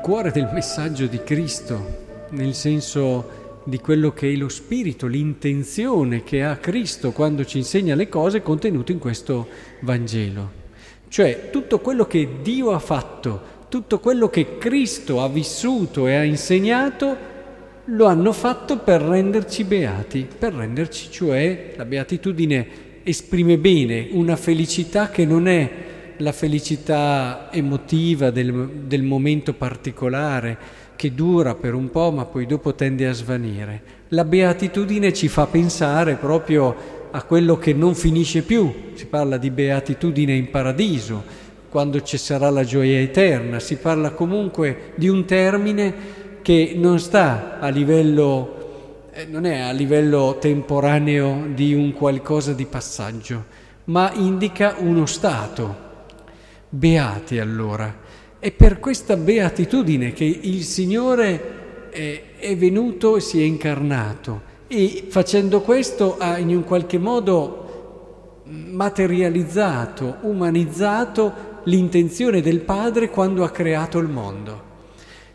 cuore del messaggio di Cristo, nel senso di quello che è lo spirito, l'intenzione che ha Cristo quando ci insegna le cose contenute in questo Vangelo. Cioè tutto quello che Dio ha fatto, tutto quello che Cristo ha vissuto e ha insegnato, lo hanno fatto per renderci beati, per renderci, cioè la beatitudine esprime bene una felicità che non è la felicità emotiva del, del momento particolare, che dura per un po' ma poi dopo tende a svanire. La beatitudine ci fa pensare proprio a quello che non finisce più, si parla di beatitudine in paradiso, quando ci sarà la gioia eterna, si parla comunque di un termine che non sta a livello, eh, non è a livello temporaneo di un qualcosa di passaggio, ma indica uno stato. Beati allora. È per questa beatitudine che il Signore è, è venuto e si è incarnato e facendo questo ha in un qualche modo materializzato, umanizzato l'intenzione del Padre quando ha creato il mondo.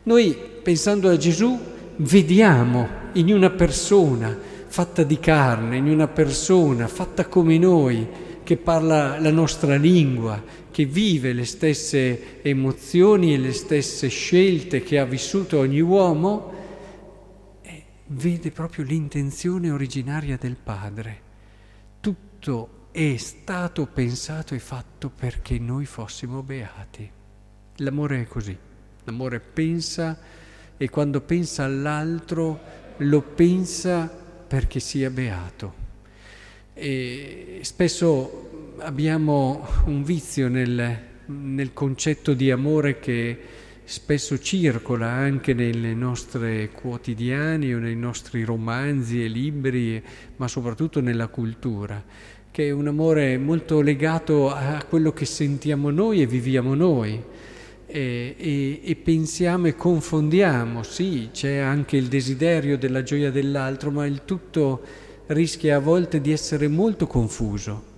Noi, pensando a Gesù, vediamo in una persona fatta di carne, in una persona fatta come noi, che parla la nostra lingua, che vive le stesse emozioni e le stesse scelte che ha vissuto ogni uomo, vede proprio l'intenzione originaria del Padre. Tutto è stato pensato e fatto perché noi fossimo beati. L'amore è così. L'amore pensa e quando pensa all'altro lo pensa perché sia beato. E spesso abbiamo un vizio nel, nel concetto di amore che spesso circola anche nelle nostre quotidiani o nei nostri romanzi e libri, ma soprattutto nella cultura, che è un amore molto legato a quello che sentiamo noi e viviamo noi. E, e, e, pensiamo e confondiamo, sì, c'è anche il desiderio della gioia dell'altro, ma il tutto rischia a volte di essere molto confuso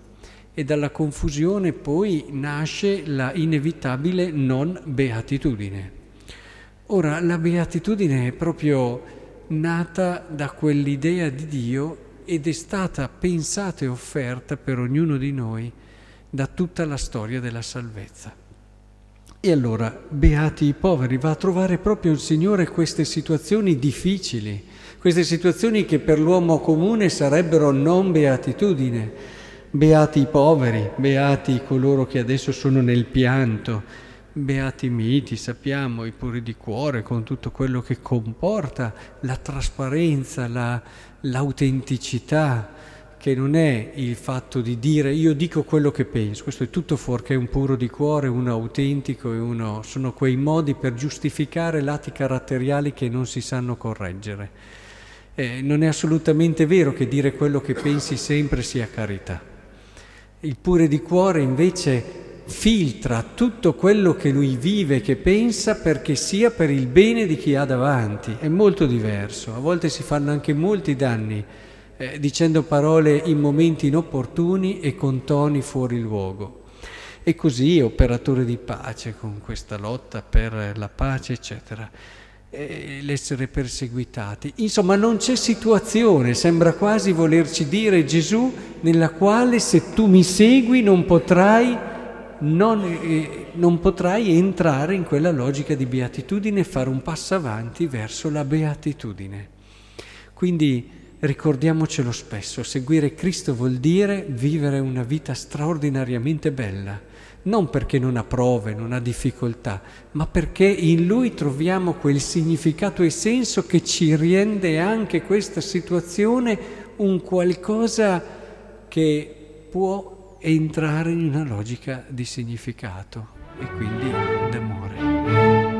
e dalla confusione poi nasce la inevitabile non beatitudine. Ora, la beatitudine è proprio nata da quell'idea di Dio ed è stata pensata e offerta per ognuno di noi da tutta la storia della salvezza. E allora, beati i poveri, va a trovare proprio il Signore queste situazioni difficili, queste situazioni che per l'uomo comune sarebbero non beatitudine. Beati i poveri, beati coloro che adesso sono nel pianto, beati i miti, sappiamo, i puri di cuore, con tutto quello che comporta la trasparenza, la, l'autenticità, che non è il fatto di dire io dico quello che penso, questo è tutto fuorché un puro di cuore, uno autentico e uno sono quei modi per giustificare lati caratteriali che non si sanno correggere. Eh, non è assolutamente vero che dire quello che pensi sempre sia carità. Il pure di cuore invece filtra tutto quello che lui vive, che pensa, perché sia per il bene di chi ha davanti. È molto diverso. A volte si fanno anche molti danni eh, dicendo parole in momenti inopportuni e con toni fuori luogo. E così operatore di pace con questa lotta per la pace, eccetera, e l'essere perseguitati. Insomma, non c'è situazione, sembra quasi volerci dire Gesù, nella quale se tu mi segui non potrai, non, eh, non potrai entrare in quella logica di beatitudine e fare un passo avanti verso la beatitudine. Quindi ricordiamocelo spesso, seguire Cristo vuol dire vivere una vita straordinariamente bella, non perché non ha prove, non ha difficoltà, ma perché in Lui troviamo quel significato e senso che ci rende anche questa situazione un qualcosa che può entrare in una logica di significato e quindi d'amore.